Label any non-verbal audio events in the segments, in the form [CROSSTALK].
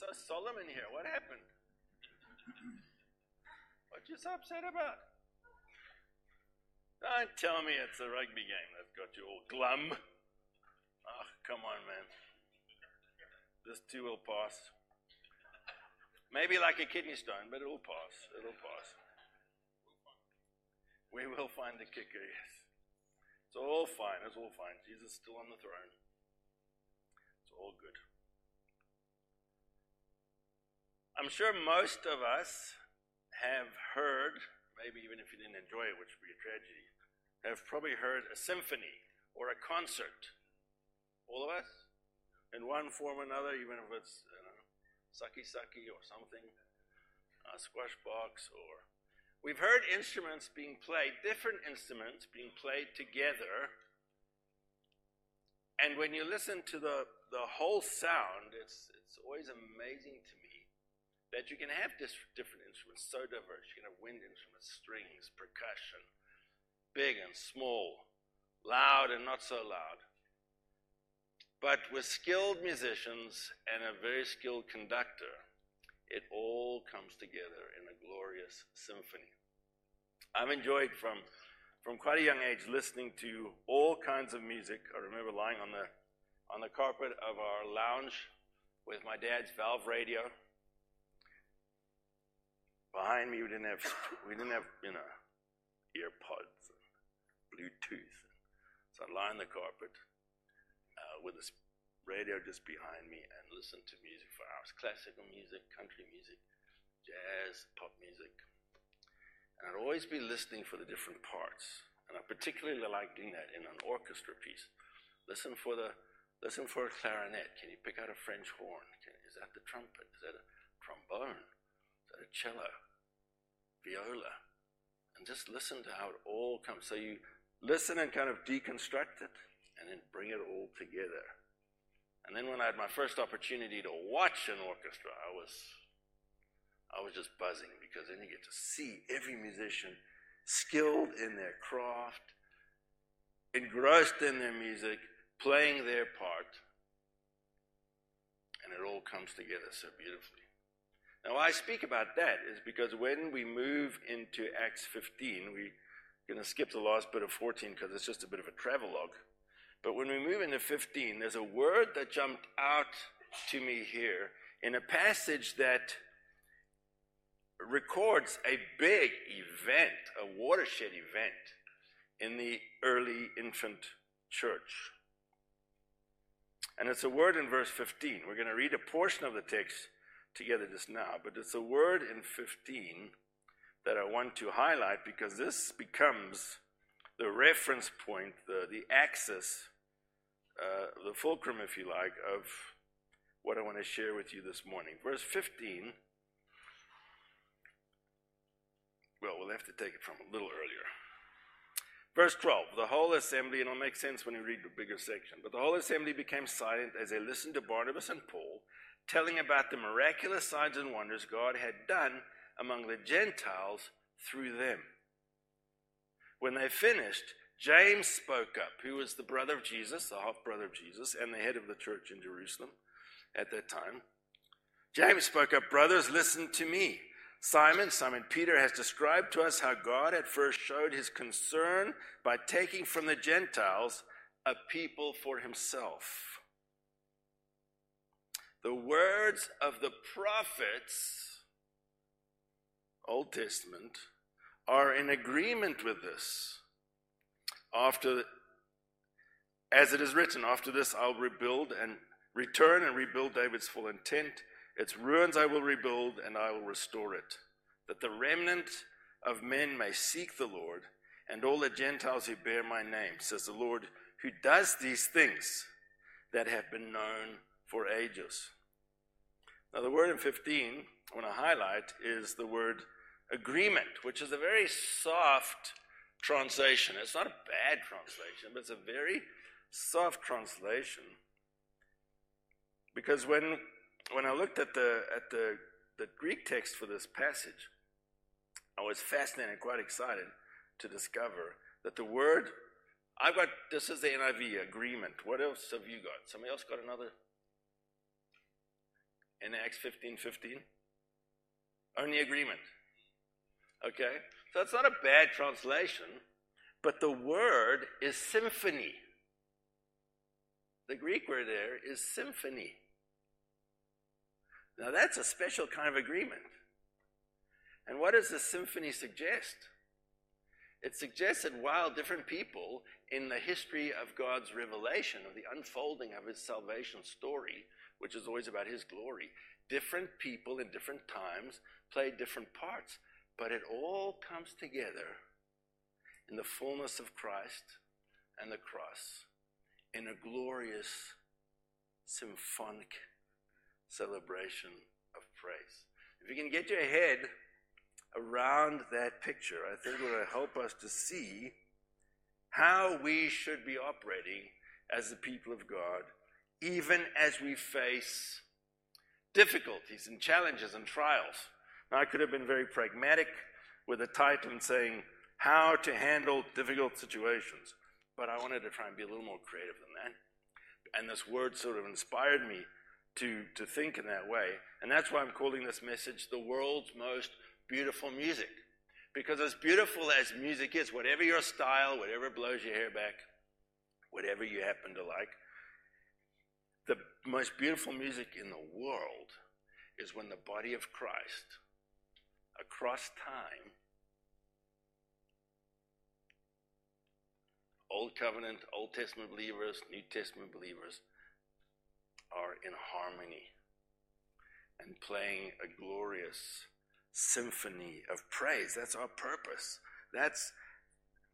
so solemn in here. What happened? What you so upset about? Don't tell me it's a rugby game that's got you all glum. Oh, come on, man. This too will pass. Maybe like a kidney stone, but it'll pass. It'll pass. We will find the kicker, yes. It's all fine. It's all fine. Jesus is still on the throne. It's all good. I'm sure most of us have heard, maybe even if you didn't enjoy it, which would be a tragedy, have probably heard a symphony or a concert. All of us? In one form or another, even if it's you know, sucky sucky or something, a squash box or We've heard instruments being played, different instruments being played together. And when you listen to the, the whole sound, it's, it's always amazing to that you can have this, different instruments so diverse. You can have wind instruments, strings, percussion, big and small, loud and not so loud. But with skilled musicians and a very skilled conductor, it all comes together in a glorious symphony. I've enjoyed from, from quite a young age listening to all kinds of music. I remember lying on the, on the carpet of our lounge with my dad's valve radio. Behind me, we didn't have, we didn't have, you know, earpods and Bluetooth. So I'd lie on the carpet uh, with this radio just behind me and listen to music for hours classical music, country music, jazz, pop music. And I'd always be listening for the different parts. And I particularly like doing that in an orchestra piece. Listen for the listen for a clarinet. Can you pick out a French horn? Can, is that the trumpet? Is that a trombone? Cello? Viola? And just listen to how it all comes. So you listen and kind of deconstruct it and then bring it all together. And then when I had my first opportunity to watch an orchestra, I was I was just buzzing because then you get to see every musician skilled in their craft, engrossed in their music, playing their part, and it all comes together so beautifully. Now, why I speak about that is because when we move into Acts 15, we're going to skip the last bit of 14 because it's just a bit of a travelogue. But when we move into 15, there's a word that jumped out to me here in a passage that records a big event, a watershed event in the early infant church. And it's a word in verse 15. We're going to read a portion of the text together just now, but it's a word in 15 that I want to highlight because this becomes the reference point, the, the axis, uh, the fulcrum, if you like, of what I want to share with you this morning. Verse 15. Well, we'll have to take it from a little earlier. Verse 12 The whole assembly, and it'll make sense when you read the bigger section, but the whole assembly became silent as they listened to Barnabas and Paul telling about the miraculous signs and wonders God had done among the Gentiles through them. When they finished, James spoke up, who was the brother of Jesus, the half brother of Jesus, and the head of the church in Jerusalem at that time. James spoke up, Brothers, listen to me. Simon, Simon Peter, has described to us how God at first showed his concern by taking from the Gentiles a people for himself. The words of the prophets, Old Testament, are in agreement with this. After, as it is written, after this I'll rebuild and return and rebuild David's fallen tent. Its ruins I will rebuild and I will restore it, that the remnant of men may seek the Lord and all the Gentiles who bear my name, says the Lord, who does these things that have been known for ages. Now, the word in 15 I want to highlight is the word agreement, which is a very soft translation. It's not a bad translation, but it's a very soft translation. Because when, when I looked at, the, at the, the Greek text for this passage, I was fascinated and quite excited to discover that the word, I've got, this is the NIV agreement. What else have you got? Somebody else got another? In Acts 15 15? Only agreement. Okay? So it's not a bad translation, but the word is symphony. The Greek word there is symphony. Now that's a special kind of agreement. And what does the symphony suggest? It suggests that while different people in the history of God's revelation, of the unfolding of his salvation story, which is always about his glory, different people in different times play different parts, but it all comes together in the fullness of Christ and the cross in a glorious symphonic celebration of praise. If you can get your head around that picture, I think it will help us to see how we should be operating as the people of God, even as we face difficulties and challenges and trials. Now, I could have been very pragmatic with a title and saying, How to Handle Difficult Situations, but I wanted to try and be a little more creative than that. And this word sort of inspired me to, to think in that way. And that's why I'm calling this message the world's most beautiful music. Because as beautiful as music is, whatever your style, whatever blows your hair back, whatever you happen to like, the most beautiful music in the world is when the body of Christ, across time, Old Covenant, Old Testament believers, New Testament believers, are in harmony and playing a glorious symphony of praise. That's our purpose. That's,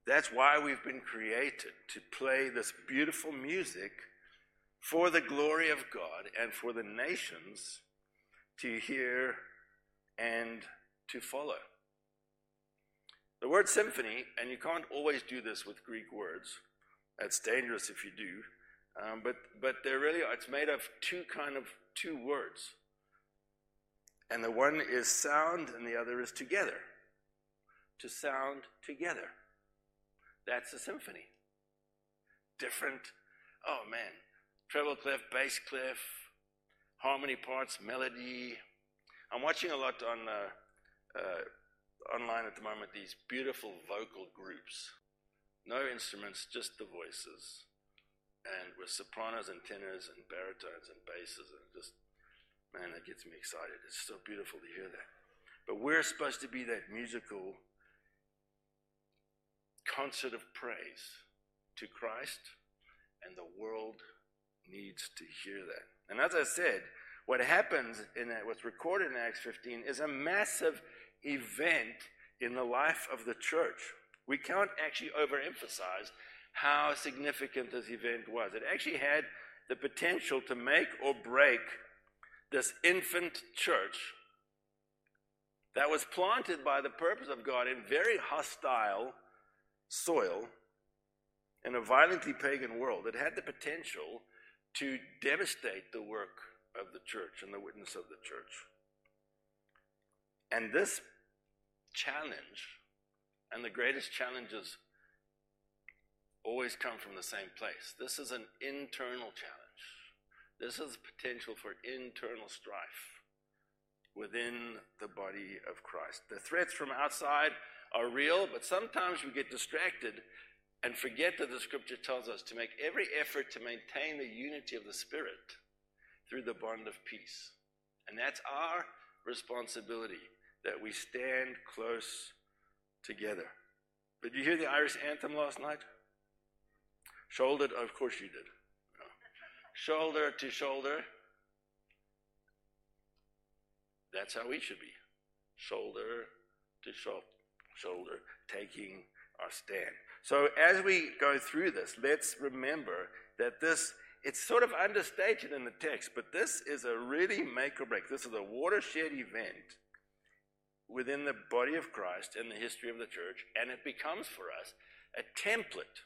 that's why we've been created to play this beautiful music for the glory of God and for the nations to hear and to follow. The word symphony, and you can't always do this with Greek words, that's dangerous if you do, um, but, but they're really, it's made of two kind of, two words. And the one is sound and the other is together. To sound together. That's a symphony. Different, oh man, treble clef, bass clef, harmony parts, melody. I'm watching a lot on uh, uh, online at the moment these beautiful vocal groups. No instruments, just the voices and with sopranos and tenors and baritones and basses and just man that gets me excited it's so beautiful to hear that but we're supposed to be that musical concert of praise to christ and the world needs to hear that and as i said what happens in that what's recorded in acts 15 is a massive event in the life of the church we can't actually overemphasize how significant this event was. It actually had the potential to make or break this infant church that was planted by the purpose of God in very hostile soil in a violently pagan world. It had the potential to devastate the work of the church and the witness of the church. And this challenge, and the greatest challenges always come from the same place. This is an internal challenge. This is potential for internal strife within the body of Christ. The threats from outside are real, but sometimes we get distracted and forget that the scripture tells us to make every effort to maintain the unity of the Spirit through the bond of peace. And that's our responsibility that we stand close together. Did you hear the Irish anthem last night? Shoulder, of course you did. Shoulder to shoulder. That's how we should be. Shoulder to shoulder, taking our stand. So as we go through this, let's remember that this it's sort of understated in the text, but this is a really make or break. This is a watershed event within the body of Christ and the history of the church, and it becomes for us a template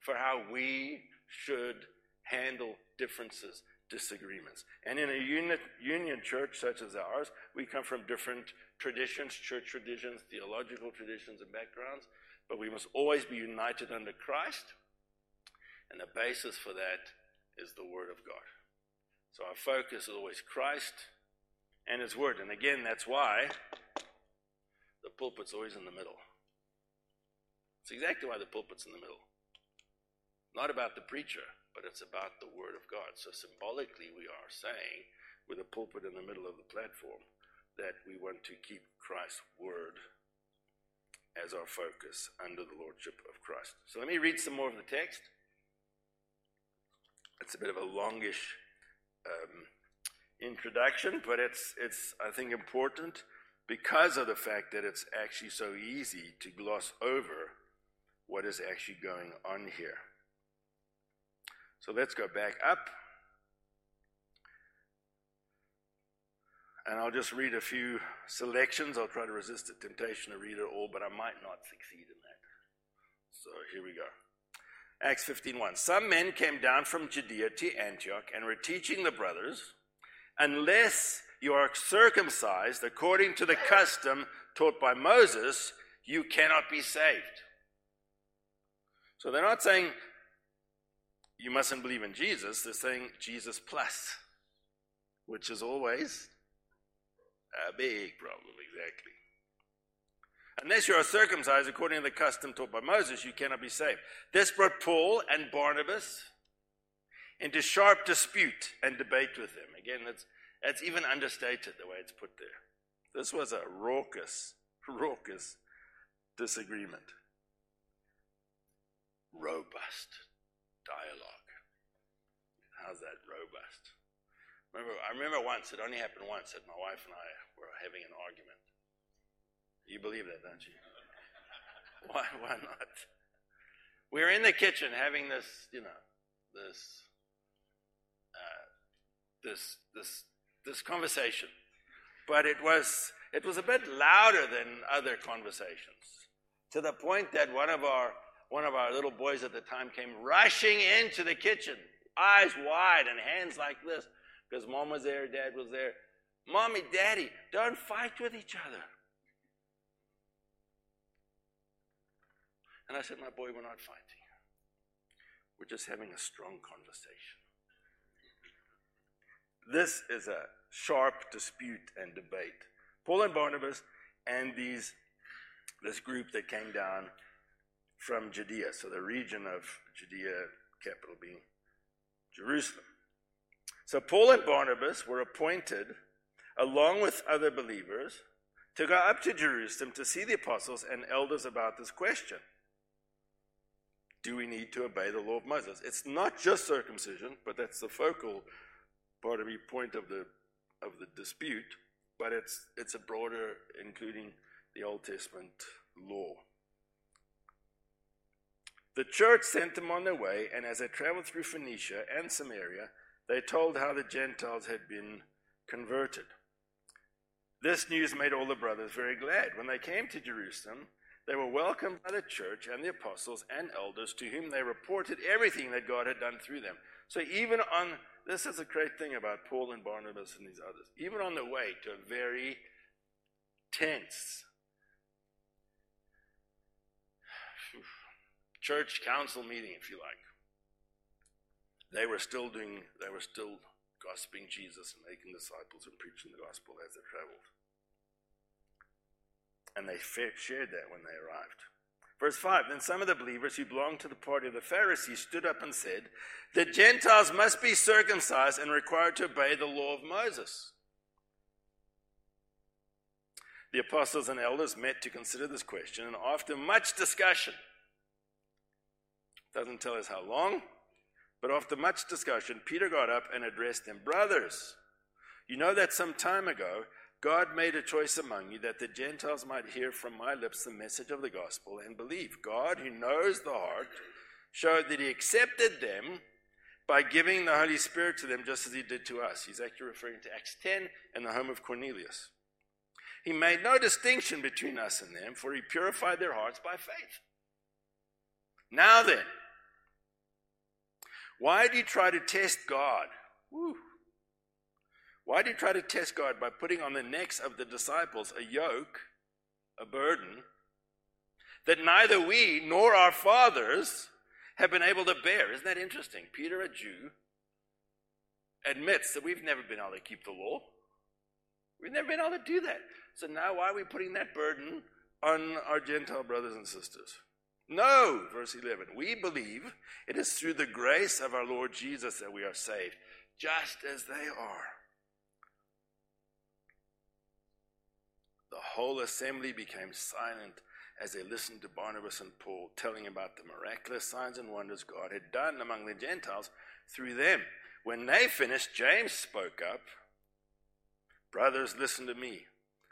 for how we should handle differences, disagreements. And in a unit, union church such as ours, we come from different traditions, church traditions, theological traditions, and backgrounds, but we must always be united under Christ. And the basis for that is the Word of God. So our focus is always Christ and His Word. And again, that's why the pulpit's always in the middle. It's exactly why the pulpit's in the middle. Not about the preacher, but it's about the Word of God. So symbolically, we are saying, with a pulpit in the middle of the platform, that we want to keep Christ's Word as our focus under the Lordship of Christ. So let me read some more of the text. It's a bit of a longish um, introduction, but it's, it's, I think, important because of the fact that it's actually so easy to gloss over what is actually going on here. So let's go back up. And I'll just read a few selections. I'll try to resist the temptation to read it all, but I might not succeed in that. So here we go. Acts 15:1. Some men came down from Judea to Antioch and were teaching the brothers, unless you are circumcised according to the custom taught by Moses, you cannot be saved. So they're not saying you mustn't believe in Jesus, they're saying Jesus plus, which is always a big problem, exactly. Unless you are circumcised according to the custom taught by Moses, you cannot be saved. This brought Paul and Barnabas into sharp dispute and debate with them. Again, that's, that's even understated the way it's put there. This was a raucous, [LAUGHS] raucous disagreement. Robust dialogue. How's that robust? Remember, I remember once, it only happened once, that my wife and I were having an argument. You believe that, don't you? [LAUGHS] why, why not? We were in the kitchen having this, you know, this, uh, this, this, this conversation, but it was it was a bit louder than other conversations, to the point that one of our one of our little boys at the time came rushing into the kitchen, eyes wide and hands like this, because mom was there, dad was there. Mommy, daddy, don't fight with each other. And I said, My boy, we're not fighting. We're just having a strong conversation. This is a sharp dispute and debate. Paul and Barnabas and these this group that came down from Judea, so the region of Judea, capital being Jerusalem. So Paul and Barnabas were appointed, along with other believers, to go up to Jerusalem to see the apostles and elders about this question do we need to obey the law of Moses? It's not just circumcision, but that's the focal part of the point of the of the dispute, but it's it's a broader, including the Old Testament law. The church sent them on their way, and as they traveled through Phoenicia and Samaria, they told how the Gentiles had been converted. This news made all the brothers very glad. When they came to Jerusalem, they were welcomed by the church and the apostles and elders to whom they reported everything that God had done through them. So, even on this is a great thing about Paul and Barnabas and these others, even on the way to a very tense church council meeting, if you like, they were still doing, they were still gossiping Jesus and making disciples and preaching the gospel as they traveled. And they shared that when they arrived. Verse 5 Then some of the believers who belonged to the party of the Pharisees stood up and said, The Gentiles must be circumcised and required to obey the law of Moses. The apostles and elders met to consider this question, and after much discussion, doesn't tell us how long, but after much discussion, Peter got up and addressed them Brothers, you know that some time ago God made a choice among you that the Gentiles might hear from my lips the message of the gospel and believe. God, who knows the heart, showed that he accepted them by giving the Holy Spirit to them just as he did to us. He's actually referring to Acts 10 and the home of Cornelius. He made no distinction between us and them, for he purified their hearts by faith. Now then, why do you try to test God? Woo. Why do you try to test God by putting on the necks of the disciples a yoke, a burden, that neither we nor our fathers have been able to bear? Isn't that interesting? Peter, a Jew, admits that we've never been able to keep the law. We've never been able to do that. So now why are we putting that burden on our Gentile brothers and sisters? No, verse 11. We believe it is through the grace of our Lord Jesus that we are saved, just as they are. The whole assembly became silent as they listened to Barnabas and Paul telling about the miraculous signs and wonders God had done among the Gentiles through them. When they finished, James spoke up Brothers, listen to me.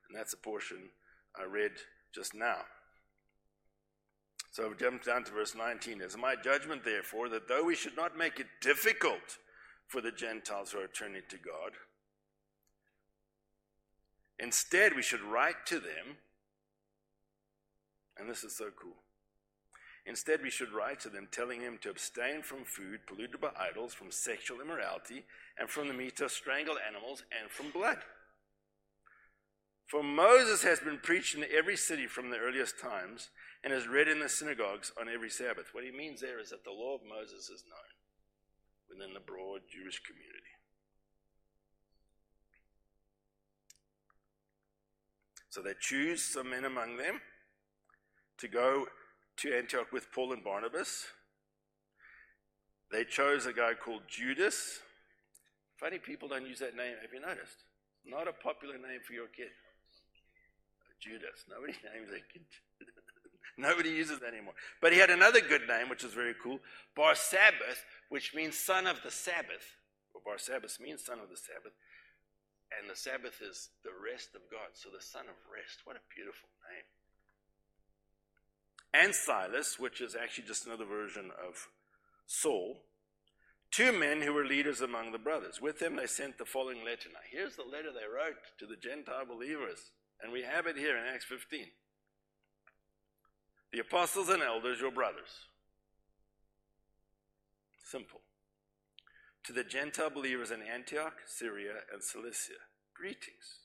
And that's a portion I read just now. So jump down to verse 19. It's my judgment, therefore, that though we should not make it difficult for the Gentiles who are turning to God, instead we should write to them, and this is so cool. Instead, we should write to them telling them to abstain from food polluted by idols, from sexual immorality, and from the meat of strangled animals, and from blood. For Moses has been preached in every city from the earliest times and is read in the synagogues on every Sabbath. What he means there is that the law of Moses is known within the broad Jewish community. So they choose some men among them to go to Antioch with Paul and Barnabas. They chose a guy called Judas. Funny people don't use that name. Have you noticed? Not a popular name for your kid. Judas. Nobody [LAUGHS] names a kid. [LAUGHS] Nobody uses that anymore. But he had another good name, which is very cool Bar Sabbath, which means son of the Sabbath. Or Bar Sabbath means son of the Sabbath. And the Sabbath is the rest of God. So the son of rest. What a beautiful name. And Silas, which is actually just another version of Saul. Two men who were leaders among the brothers. With them they sent the following letter. Now, here's the letter they wrote to the Gentile believers. And we have it here in Acts 15. The apostles and elders, your brothers. Simple. To the Gentile believers in Antioch, Syria, and Cilicia, greetings.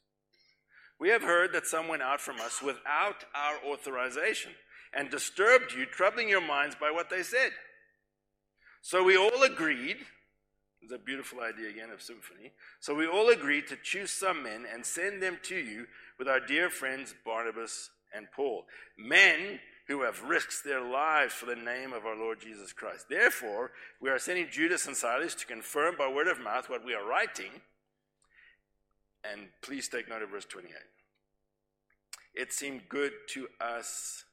We have heard that some went out from us without our authorization and disturbed you, troubling your minds by what they said. So we all agreed it's a beautiful idea again of symphony. So we all agreed to choose some men and send them to you with our dear friends Barnabas and Paul, men who have risked their lives for the name of our Lord Jesus Christ. Therefore, we are sending Judas and Silas to confirm by word of mouth what we are writing. And please take note of verse 28. It seemed good to us,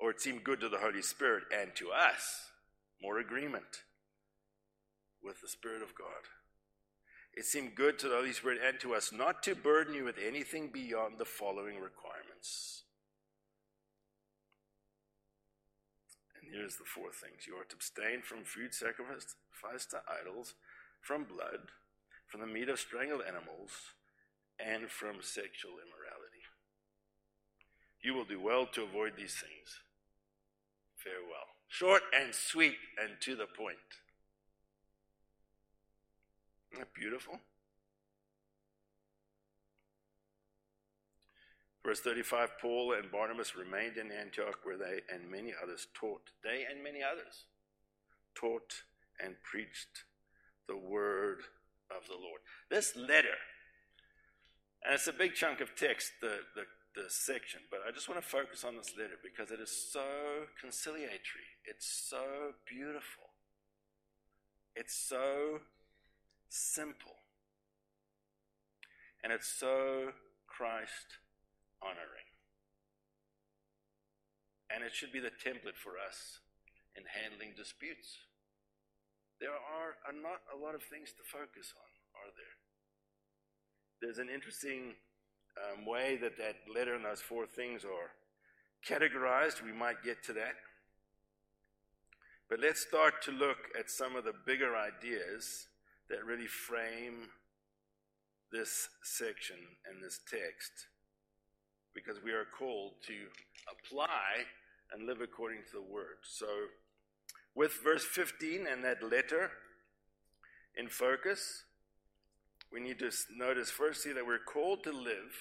or it seemed good to the Holy Spirit and to us, more agreement with the Spirit of God. It seemed good to the Holy Spirit and to us not to burden you with anything beyond the following requirements. And here's the four things you are to abstain from food sacrificed to idols, from blood, from the meat of strangled animals, and from sexual immorality. You will do well to avoid these things. Farewell. Short and sweet and to the point. Isn't that beautiful? Verse 35 Paul and Barnabas remained in Antioch where they and many others taught. They and many others taught and preached the word of the Lord. This letter, and it's a big chunk of text, the, the, the section, but I just want to focus on this letter because it is so conciliatory. It's so beautiful. It's so simple. And it's so Christ honoring. And it should be the template for us in handling disputes. There are, are not a lot of things to focus on, are there? There's an interesting um, way that that letter and those four things are categorized. We might get to that. But let's start to look at some of the bigger ideas that really frame this section and this text because we are called to apply and live according to the word. So, with verse 15 and that letter in focus, we need to notice firstly that we're called to live.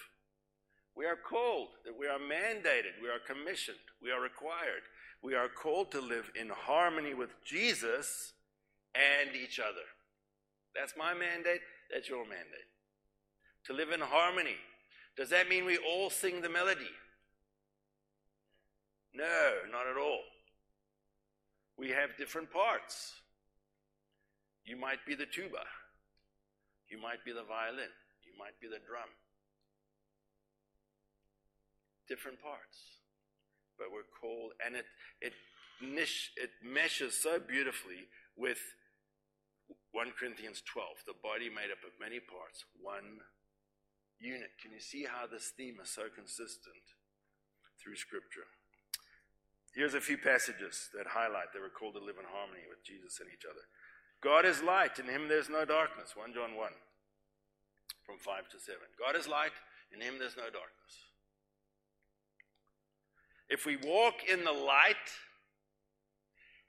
We are called, that we are mandated, we are commissioned, we are required. We are called to live in harmony with Jesus and each other. That's my mandate. That's your mandate. To live in harmony. Does that mean we all sing the melody? No, not at all. We have different parts. You might be the tuba. You might be the violin. You might be the drum. Different parts. But we're called, and it, it, it meshes so beautifully with 1 Corinthians 12, the body made up of many parts, one unit. Can you see how this theme is so consistent through Scripture? Here's a few passages that highlight that we're called to live in harmony with Jesus and each other. God is light, in him there's no darkness. 1 John 1, from 5 to 7. God is light, in him there's no darkness. If we walk in the light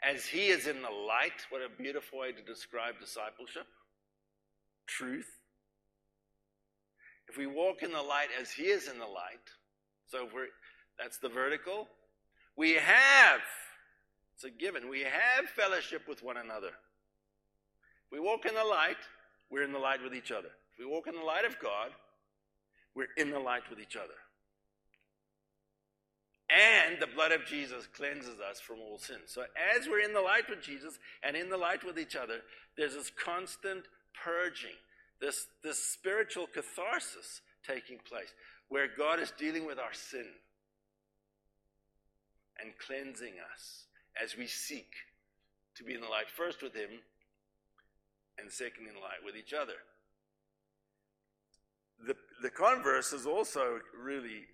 as he is in the light, what a beautiful way to describe discipleship. Truth. If we walk in the light as he is in the light, so we're, that's the vertical, we have, it's a given, we have fellowship with one another. If we walk in the light, we're in the light with each other. If we walk in the light of God, we're in the light with each other. And the blood of Jesus cleanses us from all sin. So as we're in the light with Jesus and in the light with each other, there's this constant purging, this, this spiritual catharsis taking place where God is dealing with our sin and cleansing us as we seek to be in the light first with Him and second in light with each other. The, the converse is also really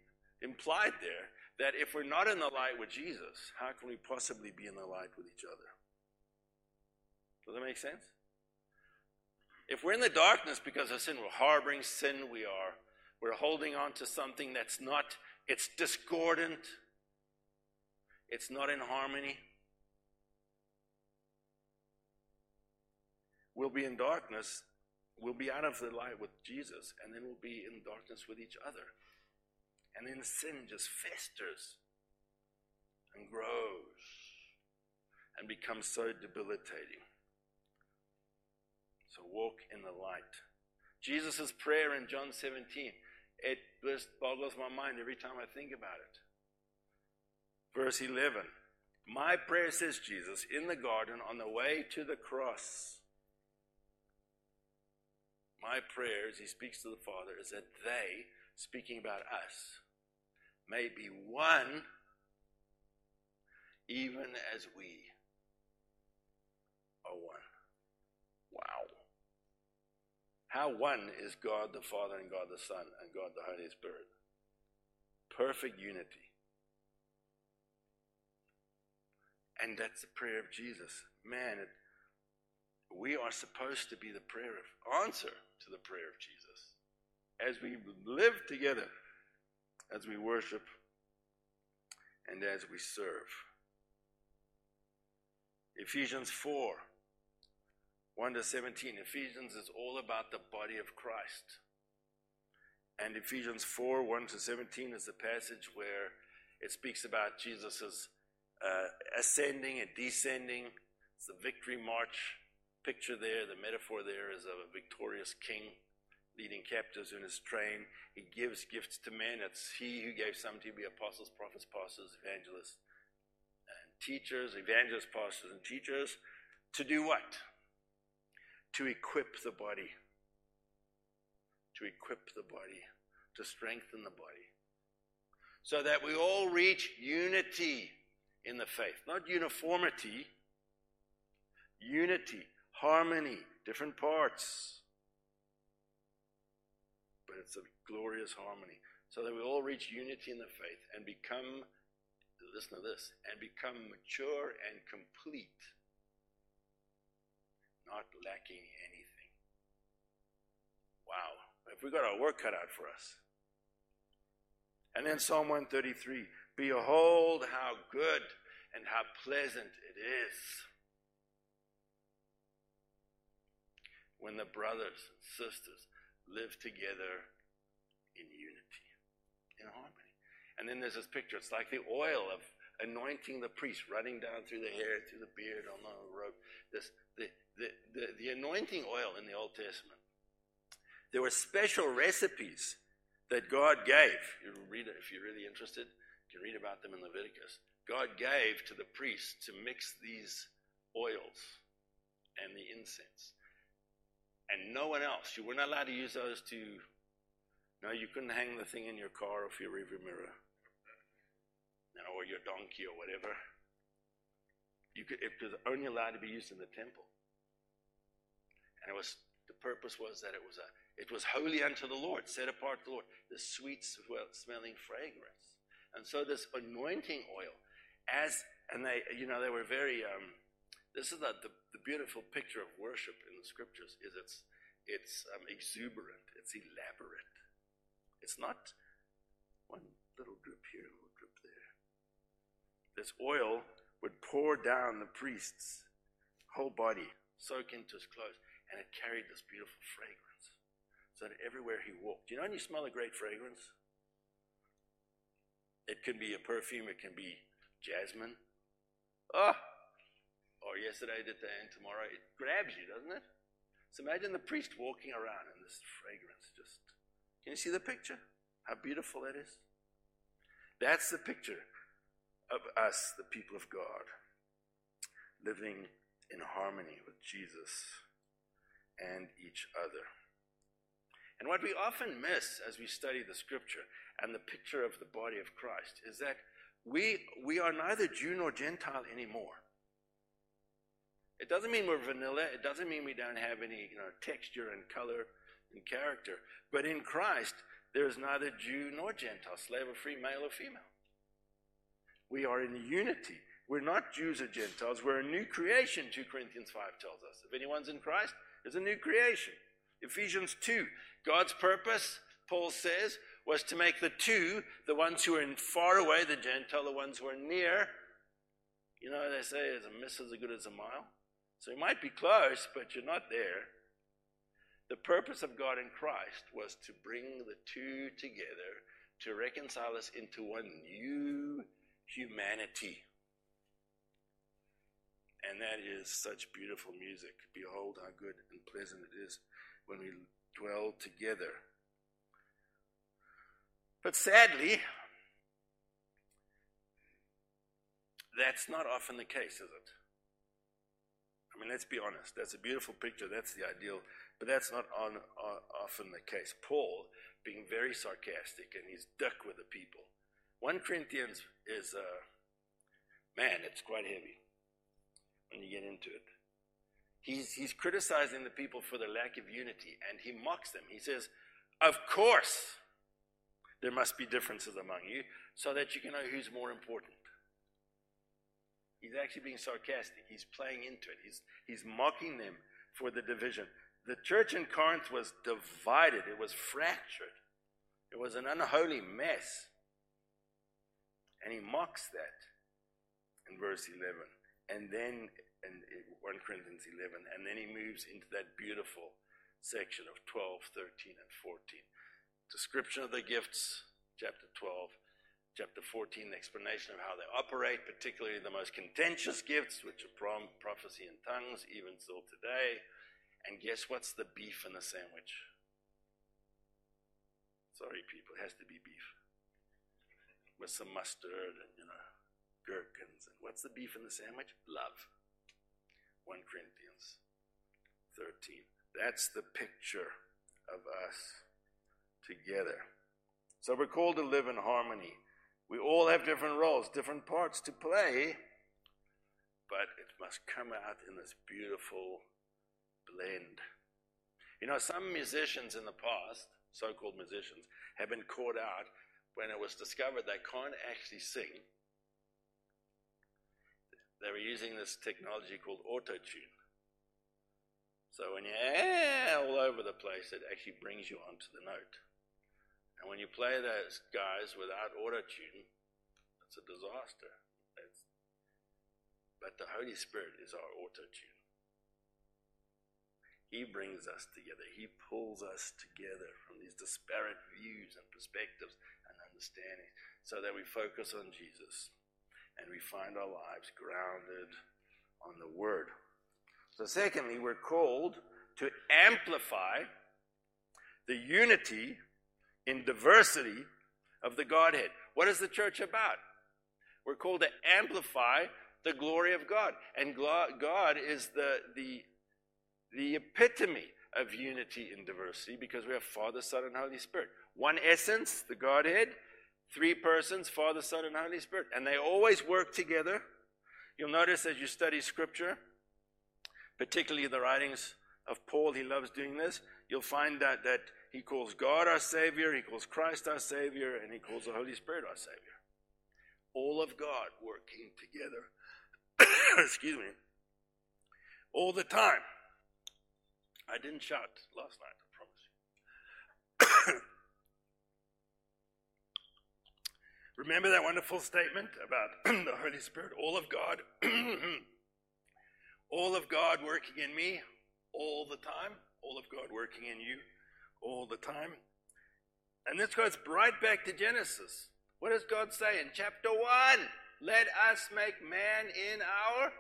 implied there that if we're not in the light with Jesus, how can we possibly be in the light with each other? Does that make sense? If we're in the darkness because of sin, we're harboring sin, we are we're holding on to something that's not, it's discordant, it's not in harmony. We'll be in darkness, we'll be out of the light with Jesus, and then we'll be in darkness with each other. And then sin just festers and grows and becomes so debilitating. So walk in the light. Jesus' prayer in John 17, it just boggles my mind every time I think about it. Verse 11 My prayer, says Jesus, in the garden on the way to the cross. My prayer, as he speaks to the Father, is that they, speaking about us, may be one, even as we are one. Wow. How one is God the Father and God the Son and God the Holy Spirit? Perfect unity. And that's the prayer of Jesus. Man, it, we are supposed to be the prayer of answer to the prayer of Jesus as we live together, as we worship, and as we serve. Ephesians 4 1 to 17. Ephesians is all about the body of Christ. And Ephesians 4 1 to 17 is the passage where it speaks about Jesus' uh, ascending and descending. It's the victory march picture there. The metaphor there is of a victorious king leading captives in his train. He gives gifts to men. It's he who gave some to be apostles, prophets, pastors, evangelists, and teachers, evangelists, pastors, and teachers. To do what? To equip the body. To equip the body. To strengthen the body. So that we all reach unity in the faith. Not uniformity, unity, harmony, different parts. But it's a glorious harmony. So that we all reach unity in the faith and become, listen to this, and become mature and complete, not lacking anything. Wow. If we got our work cut out for us. And then Psalm 133 Behold, how good and how pleasant it is when the brothers and sisters live together in unity, in harmony. And then there's this picture. It's like the oil of anointing the priest, running down through the hair, through the beard, on the robe. This, the, the, the, the anointing oil in the Old Testament. There were special recipes that God gave. You read it if you're really interested. You can read about them in Leviticus. God gave to the priests to mix these oils and the incense. And no one else. You were not allowed to use those to. No, you couldn't hang the thing in your car or your rearview mirror or your donkey or whatever. You could, it was only allowed to be used in the temple. And it was the purpose was that it was a it was holy unto the Lord, set apart to the Lord, the sweet smelling fragrance. And so this anointing oil, as and they you know they were very um, this is the, the, the beautiful picture of worship in the scriptures is it's it's um, exuberant, it's elaborate. It's not one little drip here, this oil would pour down the priest's whole body, soak into his clothes, and it carried this beautiful fragrance. So that everywhere he walked, you know, when you smell a great fragrance? It can be a perfume, it can be jasmine. Ah! Oh, or yesterday did that, and tomorrow it grabs you, doesn't it? So imagine the priest walking around in this fragrance just. Can you see the picture? How beautiful that is? That's the picture of us, the people of God, living in harmony with Jesus and each other. And what we often miss as we study the scripture and the picture of the body of Christ is that we, we are neither Jew nor Gentile anymore. It doesn't mean we're vanilla. It doesn't mean we don't have any you know, texture and color and character. But in Christ, there is neither Jew nor Gentile, slave or free, male or female. We are in unity. We're not Jews or Gentiles. We're a new creation, 2 Corinthians 5 tells us. If anyone's in Christ, there's a new creation. Ephesians 2, God's purpose, Paul says, was to make the two, the ones who are in far away, the Gentile, the ones who are near. You know, they say, as a miss is as good as a mile. So you might be close, but you're not there. The purpose of God in Christ was to bring the two together to reconcile us into one new humanity. And that is such beautiful music. Behold, how good and pleasant it is when we dwell together. But sadly, that's not often the case, is it? I mean, let's be honest. That's a beautiful picture. That's the ideal. But that's not on, on, often the case. Paul, being very sarcastic, and he's duck with the people, 1 Corinthians is, uh, man, it's quite heavy when you get into it. He's, he's criticizing the people for their lack of unity and he mocks them. He says, Of course, there must be differences among you so that you can know who's more important. He's actually being sarcastic. He's playing into it. He's, he's mocking them for the division. The church in Corinth was divided, it was fractured, it was an unholy mess. And he mocks that in verse 11. And then in 1 Corinthians 11. And then he moves into that beautiful section of 12, 13, and 14. Description of the gifts, chapter 12. Chapter 14, the explanation of how they operate, particularly the most contentious gifts, which are prom- prophecy and tongues, even still today. And guess what's the beef in the sandwich? Sorry, people, it has to be beef with some mustard and, you know, gherkins. And what's the beef in the sandwich? Love. 1 Corinthians 13. That's the picture of us together. So we're called to live in harmony. We all have different roles, different parts to play, but it must come out in this beautiful blend. You know, some musicians in the past, so called musicians, have been caught out when it was discovered they can't actually sing, they were using this technology called auto tune. So when you're all over the place, it actually brings you onto the note. And when you play those guys without auto tune, it's a disaster. It's, but the Holy Spirit is our auto tune. He brings us together. He pulls us together from these disparate views and perspectives understanding so that we focus on Jesus. and we find our lives grounded on the Word. So, secondly, we're called to amplify the unity in diversity of the Godhead. What is the church about? We're called to amplify the glory of God. And God is the, the, the epitome of unity in diversity because we have Father, Son, and Holy Spirit. One essence, the Godhead, three persons, Father, Son, and Holy Spirit. And they always work together. You'll notice as you study Scripture, particularly the writings of Paul, he loves doing this. You'll find that, that he calls God our Savior, he calls Christ our Savior, and he calls the Holy Spirit our Savior. All of God working together. [COUGHS] Excuse me. All the time. I didn't shout last night, I promise you. [COUGHS] Remember that wonderful statement about [CLEARS THROAT] the Holy Spirit? All of God, [CLEARS THROAT] all of God working in me all the time, all of God working in you all the time. And this goes right back to Genesis. What does God say in chapter 1? Let us make man in our.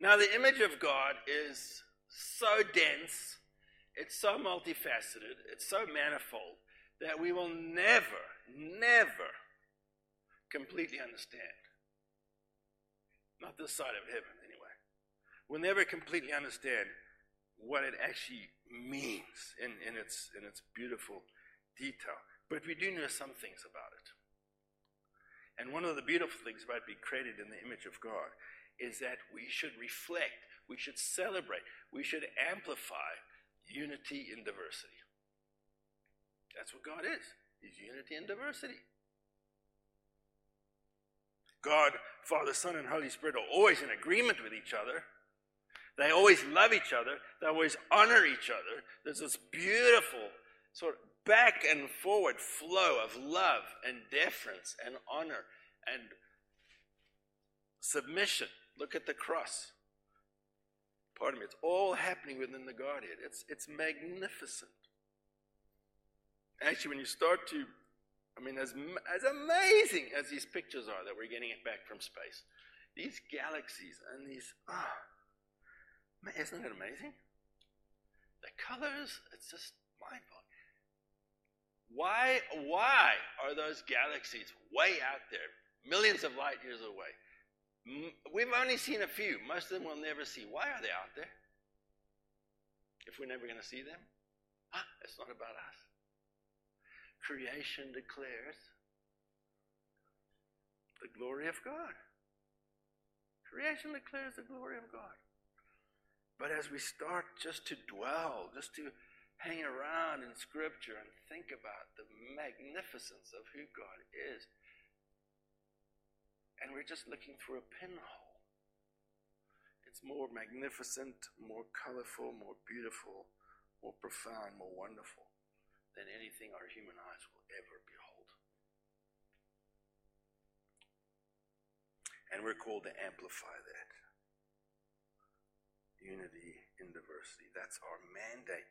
Now, the image of God is so dense, it's so multifaceted, it's so manifold that we will never, never completely understand. Not this side of heaven, anyway. We'll never completely understand what it actually means in, in, its, in its beautiful detail. But we do know some things about it. And one of the beautiful things about being created in the image of God is that we should reflect, we should celebrate, we should amplify unity in diversity. That's what God is. He's unity and diversity. God, Father, Son, and Holy Spirit are always in agreement with each other. They always love each other. They always honor each other. There's this beautiful sort of back and forward flow of love and deference and honor and submission. Look at the cross. Pardon me, it's all happening within the Godhead. It's, it's magnificent. Actually, when you start to, I mean, as, as amazing as these pictures are that we're getting it back from space, these galaxies and these, ah, oh, isn't it amazing? The colors, it's just mind blowing. Why, why are those galaxies way out there, millions of light years away? We've only seen a few. Most of them we'll never see. Why are they out there? If we're never going to see them? Ah, it's not about us. Creation declares the glory of God. Creation declares the glory of God. But as we start just to dwell, just to hang around in Scripture and think about the magnificence of who God is, and we're just looking through a pinhole. It's more magnificent, more colorful, more beautiful, more profound, more wonderful than anything our human eyes will ever behold. And we're called to amplify that. Unity in diversity. That's our mandate.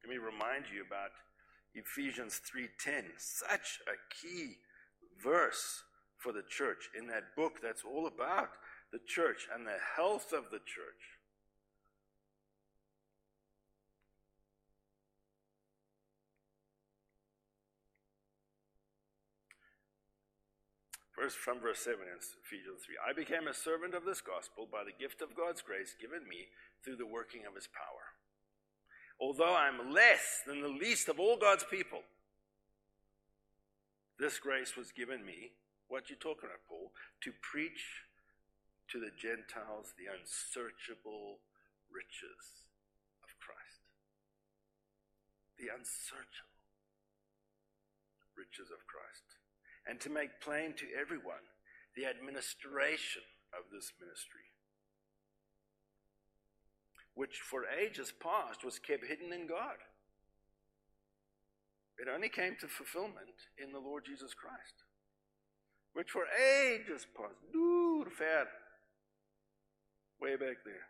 Let me remind you about Ephesians 3:10, such a key verse for the church in that book that's all about the church and the health of the church. First, from verse 7 in Ephesians 3 I became a servant of this gospel by the gift of God's grace given me through the working of his power although I'm less than the least of all God's people, this grace was given me. What you talking about, Paul? To preach to the Gentiles the unsearchable riches of Christ. The unsearchable riches of Christ. And to make plain to everyone the administration of this ministry which for ages past was kept hidden in God. It only came to fulfillment in the Lord Jesus Christ, which for ages past, dude, fair, way back there,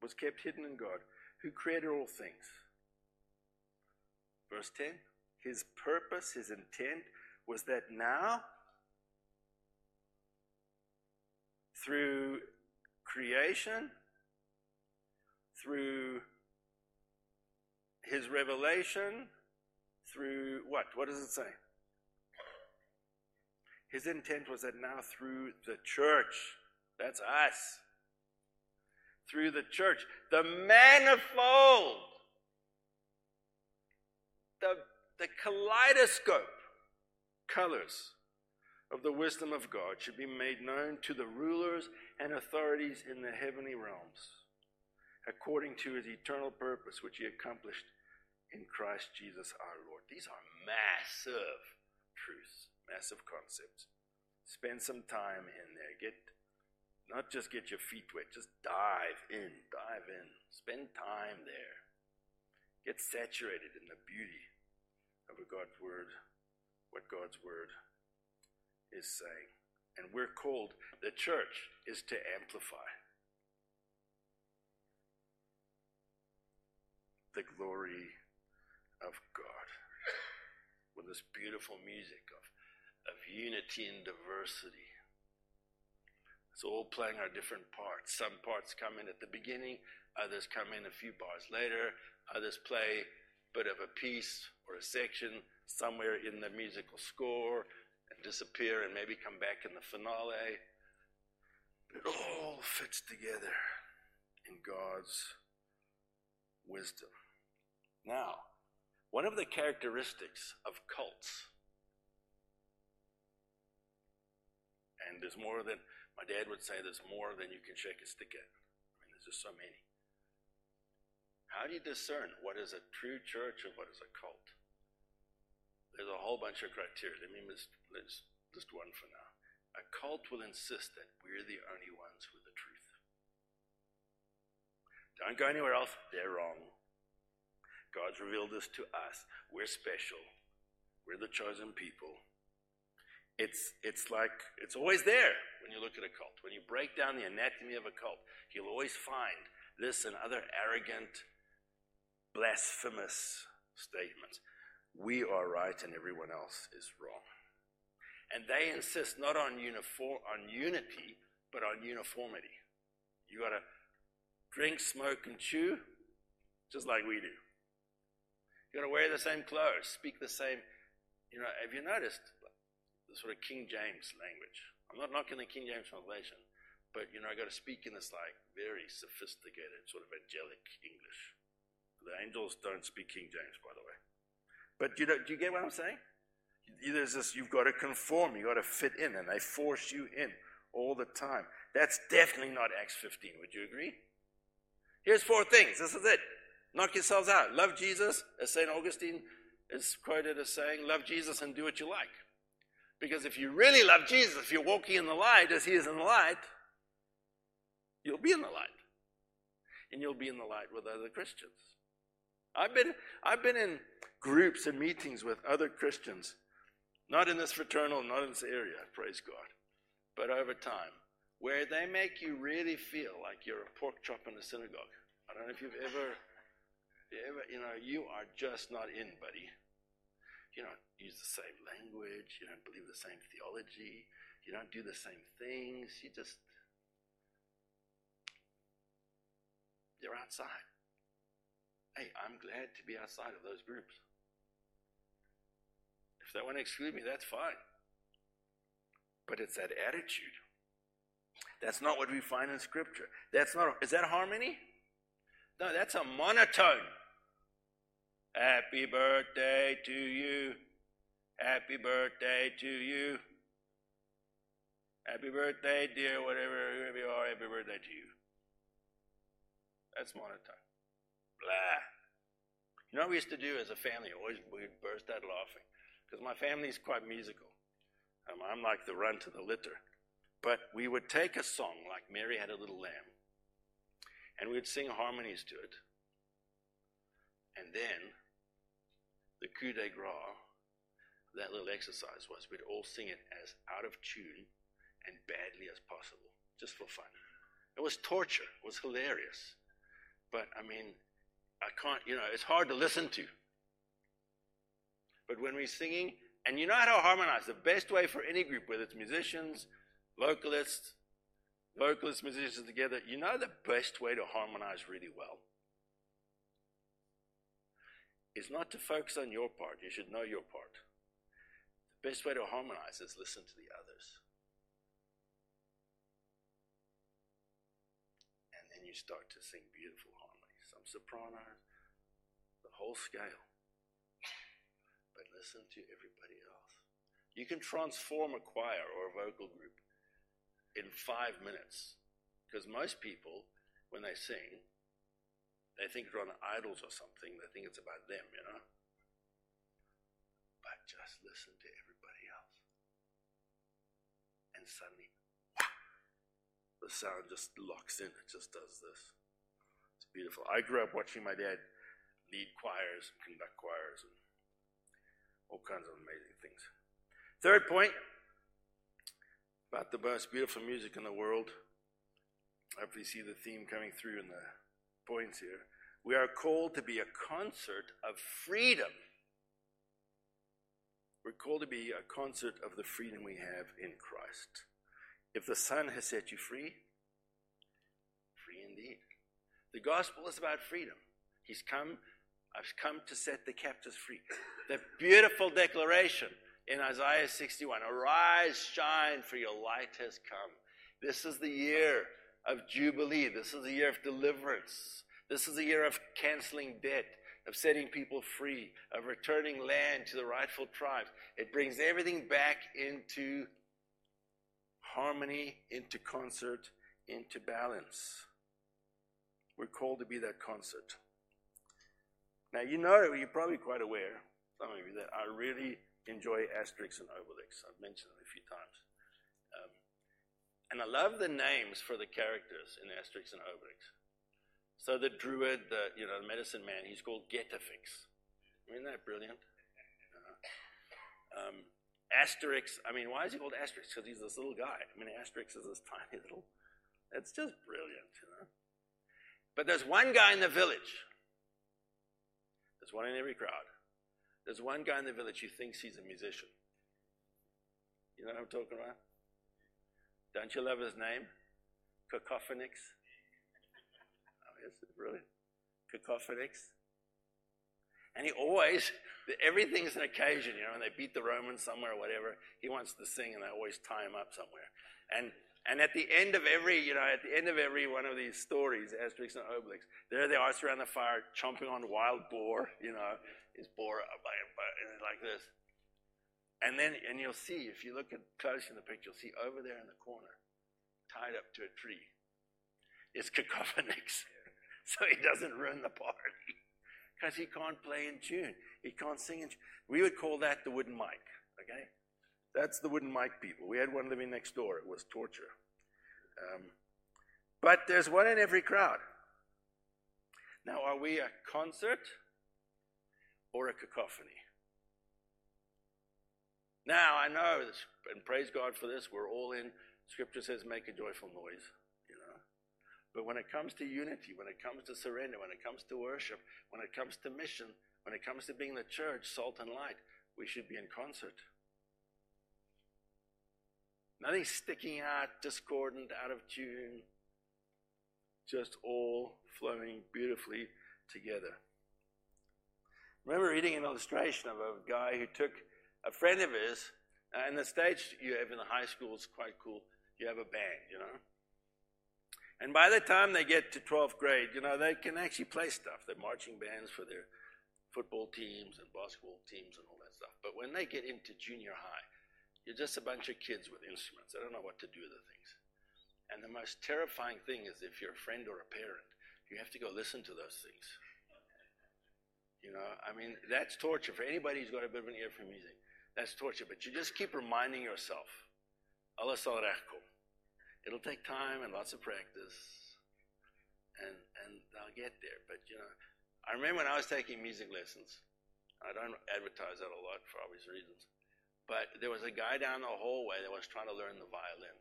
was kept hidden in God, who created all things. Verse 10 His purpose, his intent was that now, through creation, through his revelation, through what? What does it say? His intent was that now through the church, that's us, through the church, the manifold, the, the kaleidoscope colors of the wisdom of God should be made known to the rulers and authorities in the heavenly realms, according to his eternal purpose, which he accomplished in Christ Jesus our Lord. These are massive truths, massive concepts. Spend some time in there. Get not just get your feet wet, just dive in, dive in. Spend time there. Get saturated in the beauty of a God's word, what God's word is saying. And we're called, the church is to amplify the glory of God with this beautiful music of, of unity and diversity. It's all playing our different parts. Some parts come in at the beginning, others come in a few bars later, others play bit of a piece or a section somewhere in the musical score and disappear and maybe come back in the finale. But it all fits together in God's wisdom. Now, one of the characteristics of cults, and there's more than, my dad would say, there's more than you can shake a stick at. I mean, there's just so many. How do you discern what is a true church and what is a cult? There's a whole bunch of criteria. Let me list, list, list one for now. A cult will insist that we're the only ones with the truth. Don't go anywhere else, they're wrong. God's revealed this to us. We're special. We're the chosen people. It's, it's like, it's always there when you look at a cult. When you break down the anatomy of a cult, you'll always find this and other arrogant, blasphemous statements. We are right and everyone else is wrong. And they insist not on, uniform, on unity, but on uniformity. You got to drink, smoke, and chew just like we do. You got to wear the same clothes, speak the same. You know, have you noticed the sort of King James language? I'm not knocking the King James translation, but you know, I got to speak in this like very sophisticated, sort of angelic English. The angels don't speak King James, by the way. But you know, do you get what I'm saying? There's this, you've got to conform, you've got to fit in, and they force you in all the time. That's definitely not Acts 15. Would you agree? Here's four things. This is it. Knock yourselves out. Love Jesus, as St. Augustine is quoted as saying, love Jesus and do what you like. Because if you really love Jesus, if you're walking in the light as he is in the light, you'll be in the light. And you'll be in the light with other Christians. I've been, I've been in groups and meetings with other Christians, not in this fraternal, not in this area, praise God, but over time, where they make you really feel like you're a pork chop in a synagogue. I don't know if you've ever ever you know, you are just not in, buddy. You don't use the same language. You don't believe the same theology. You don't do the same things. You just, you're outside. Hey, I'm glad to be outside of those groups. If they want to exclude me, that's fine. But it's that attitude. That's not what we find in Scripture. That's not, is that harmony? No, that's a monotone. Happy birthday to you. Happy birthday to you. Happy birthday, dear, whatever, whoever you are, happy birthday to you. That's monotone. Blah. You know what we used to do as a family? Always we'd burst out laughing. Because my family's quite musical. Um, I'm like the run to the litter. But we would take a song like Mary Had a Little Lamb, and we'd sing harmonies to it. And then the coup de grace, that little exercise was we'd all sing it as out of tune and badly as possible, just for fun. It was torture, it was hilarious. But I mean, I can't, you know, it's hard to listen to. But when we're singing, and you know how to harmonize, the best way for any group, whether it's musicians, vocalists, vocalists, musicians together, you know the best way to harmonize really well is not to focus on your part. You should know your part. The best way to harmonize is listen to the others. And then you start to sing beautiful. Some sopranos, the whole scale. But listen to everybody else. You can transform a choir or a vocal group in five minutes. Because most people, when they sing, they think they're on idols or something. They think it's about them, you know? But just listen to everybody else. And suddenly, the sound just locks in. It just does this. Beautiful. I grew up watching my dad lead choirs and conduct choirs and all kinds of amazing things. Third point about the most beautiful music in the world. Hopefully, you see the theme coming through in the points here. We are called to be a concert of freedom. We're called to be a concert of the freedom we have in Christ. If the Son has set you free. The gospel is about freedom. He's come, I've come to set the captives free. The beautiful declaration in Isaiah 61 Arise, shine, for your light has come. This is the year of Jubilee. This is the year of deliverance. This is the year of canceling debt, of setting people free, of returning land to the rightful tribes. It brings everything back into harmony, into concert, into balance. We're called to be that concert. Now, you know, you're probably quite aware, some of you, that I really enjoy Asterix and Obelix. I've mentioned them a few times. Um, and I love the names for the characters in Asterix and Obelix. So the druid, the you know, the medicine man, he's called Getafix. Isn't that brilliant? Uh, um, Asterix, I mean, why is he called Asterix? Because he's this little guy. I mean, Asterix is this [LAUGHS] tiny little. It's just brilliant, you know. But there's one guy in the village. There's one in every crowd there's one guy in the village who thinks he's a musician. You know what I'm talking about? Don't you love his name? Cacophonix. Oh, yes, brilliant. Cacophonix. And he always, everything's an occasion, you know, when they beat the Romans somewhere or whatever, he wants to sing and they always tie him up somewhere. And and at the end of every, you know, at the end of every one of these stories, Asterix and Obelix, there they are around the fire, chomping on wild boar, you know, is boar like this. And then, and you'll see, if you look at close in the picture, you'll see over there in the corner, tied up to a tree, is [LAUGHS] Cacophonix. so he doesn't ruin the party. Because he can't play in tune. He can't sing in tune. We would call that the wooden mic, okay? That's the wooden mic people. We had one living next door. It was torture. Um, but there's one in every crowd. Now, are we a concert or a cacophony. Now, I know, and praise God for this, we're all in, Scripture says, make a joyful noise. But when it comes to unity, when it comes to surrender, when it comes to worship, when it comes to mission, when it comes to being the church, salt and light, we should be in concert. Nothing sticking out, discordant, out of tune, just all flowing beautifully together remember reading an illustration of a guy who took a friend of his, uh, and the stage you have in the high school is quite cool. You have a band, you know. And by the time they get to 12th grade, you know, they can actually play stuff. They're marching bands for their football teams and basketball teams and all that stuff. But when they get into junior high, you're just a bunch of kids with instruments. They don't know what to do with the things. And the most terrifying thing is if you're a friend or a parent, you have to go listen to those things. You know, I mean, that's torture for anybody who's got a bit of an ear for music. That's torture. But you just keep reminding yourself, Allah Salrachko. It'll take time and lots of practice, and and I'll get there. But you know, I remember when I was taking music lessons. I don't advertise that a lot for obvious reasons, but there was a guy down the hallway that was trying to learn the violin.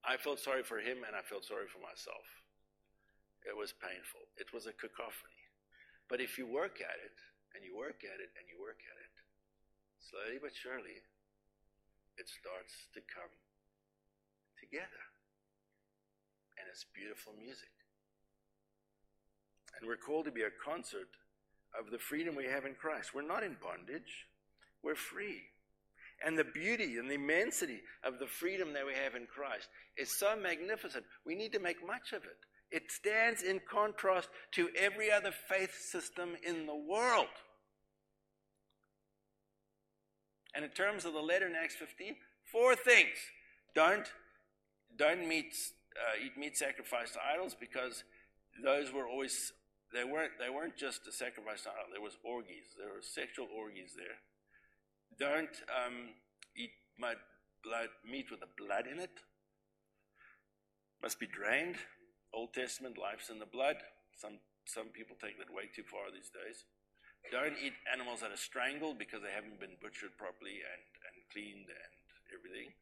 I felt sorry for him, and I felt sorry for myself. It was painful. It was a cacophony. But if you work at it, and you work at it, and you work at it, slowly but surely, it starts to come together. it's beautiful music. And we're called to be a concert of the freedom we have in Christ. We're not in bondage, we're free. And the beauty and the immensity of the freedom that we have in Christ is so magnificent. We need to make much of it. It stands in contrast to every other faith system in the world. And in terms of the letter in Acts 15, four things. Don't, don't meet, uh, eat meat sacrificed to idols because those were always, they weren't, they weren't just a sacrifice to idols, there was orgies. There were sexual orgies there. Don't um, eat mud, blood, meat with the blood in it. Must be drained. Old Testament, life's in the blood. Some, some people take that way too far these days. Don't eat animals that are strangled because they haven't been butchered properly and, and cleaned and everything.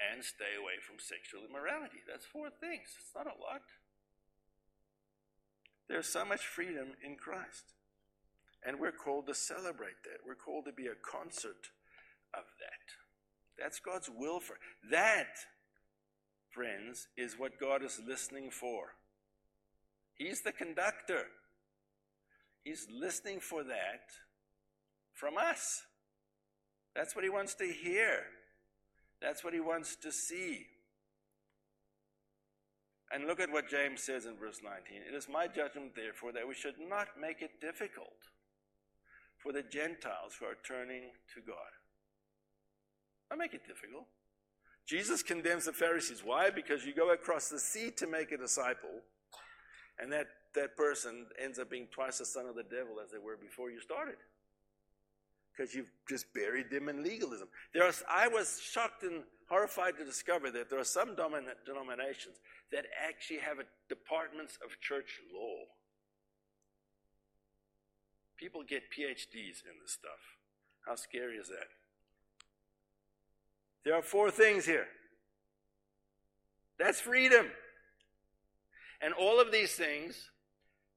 And stay away from sexual immorality. That's four things. It's not a lot. There's so much freedom in Christ. And we're called to celebrate that. We're called to be a concert of that. That's God's will for that, friends, is what God is listening for. He's the conductor. He's listening for that from us. That's what he wants to hear. That's what he wants to see. And look at what James says in verse 19. It is my judgment, therefore, that we should not make it difficult for the Gentiles who are turning to God. Not make it difficult. Jesus condemns the Pharisees. Why? Because you go across the sea to make a disciple, and that, that person ends up being twice the son of the devil as they were before you started. Because you've just buried them in legalism. There are, I was shocked and horrified to discover that there are some denominations that actually have departments of church law. People get PhDs in this stuff. How scary is that? There are four things here. That's freedom. And all of these things,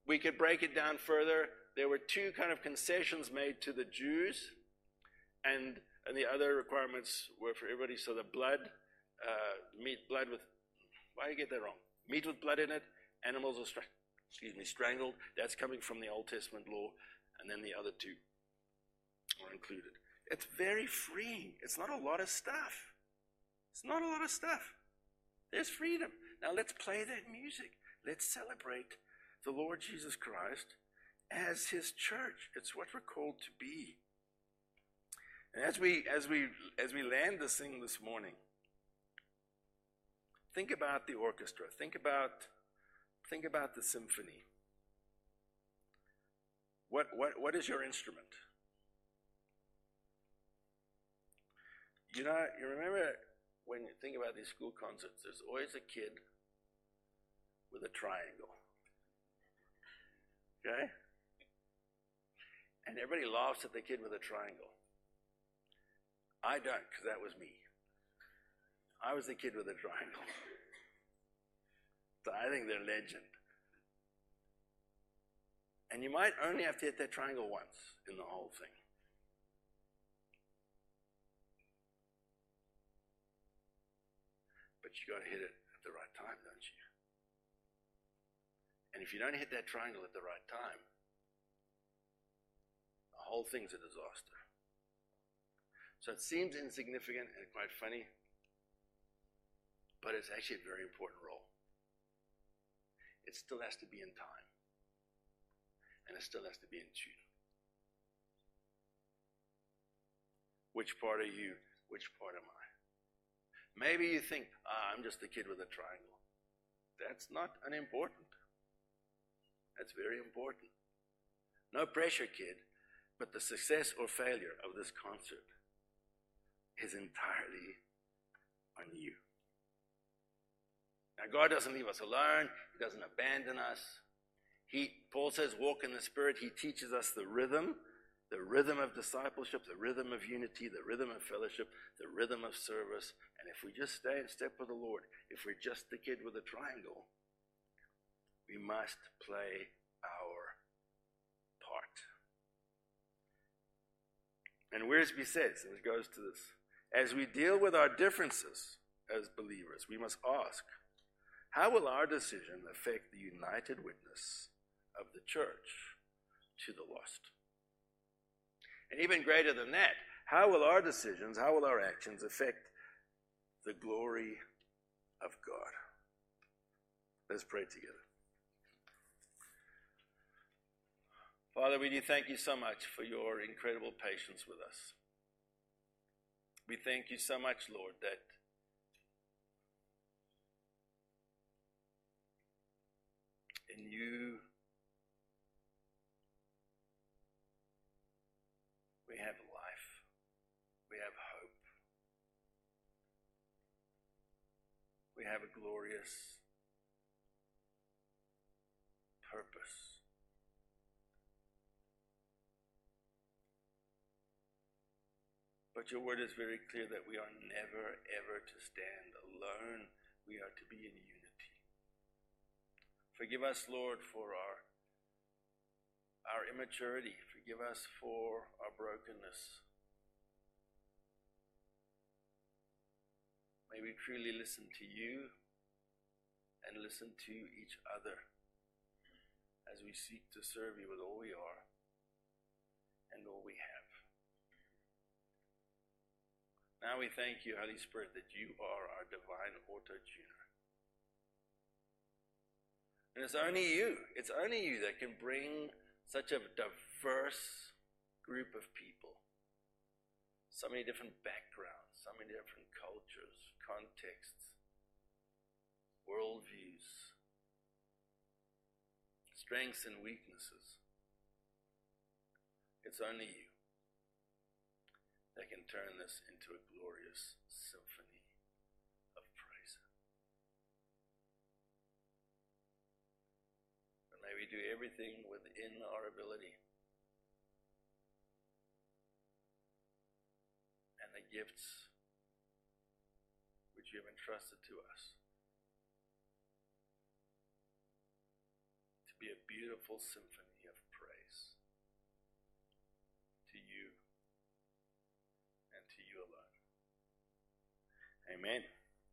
we could break it down further. There were two kind of concessions made to the Jews, and, and the other requirements were for everybody. So the blood, uh, meat, blood with, why you get that wrong? Meat with blood in it, animals are, excuse me, strangled. That's coming from the Old Testament law, and then the other two are included. It's very freeing. It's not a lot of stuff. It's not a lot of stuff. There's freedom. Now let's play that music. Let's celebrate the Lord Jesus Christ as his church. It's what we're called to be. And as we as we as we land this thing this morning, think about the orchestra. Think about think about the symphony. What what what is your instrument? You know, you remember when you think about these school concerts, there's always a kid with a triangle. Okay? And everybody laughs at the kid with a triangle. I don't, because that was me. I was the kid with a triangle. [LAUGHS] So I think they're legend. And you might only have to hit that triangle once in the whole thing. but you got to hit it at the right time, don't you? And if you don't hit that triangle at the right time, the whole thing's a disaster. So it seems insignificant and quite funny, but it's actually a very important role. It still has to be in time, and it still has to be in tune. Which part are you? Which part am I? Maybe you think, ah, I'm just a kid with a triangle. That's not unimportant. That's very important. No pressure, kid, but the success or failure of this concert is entirely on you. Now, God doesn't leave us alone, He doesn't abandon us. He, Paul says, walk in the Spirit. He teaches us the rhythm the rhythm of discipleship, the rhythm of unity, the rhythm of fellowship, the rhythm of service. And if we just stay in step with the Lord, if we're just the kid with a triangle, we must play our part. And Wiersbe says, and it goes to this as we deal with our differences as believers, we must ask, How will our decision affect the united witness of the church to the lost? And even greater than that, how will our decisions, how will our actions affect the glory of God? Let's pray together. Father, we do thank you so much for your incredible patience with us. We thank you so much, Lord, that in you we have life, we have hope, we have a glorious purpose. But your word is very clear that we are never, ever to stand alone. We are to be in unity. Forgive us, Lord, for our, our immaturity. Forgive us for our brokenness. May we truly listen to you and listen to each other as we seek to serve you with all we are and all we have. Now we thank you, Holy Spirit, that you are our divine auto tuner. And it's only you, it's only you that can bring such a diverse group of people. So many different backgrounds, so many different cultures, contexts, worldviews, strengths and weaknesses. It's only you that can turn this into a glorious symphony of praise. And may we do everything within our ability and the gifts which you have entrusted to us to be a beautiful symphony of praise to you and to you alone. Amen.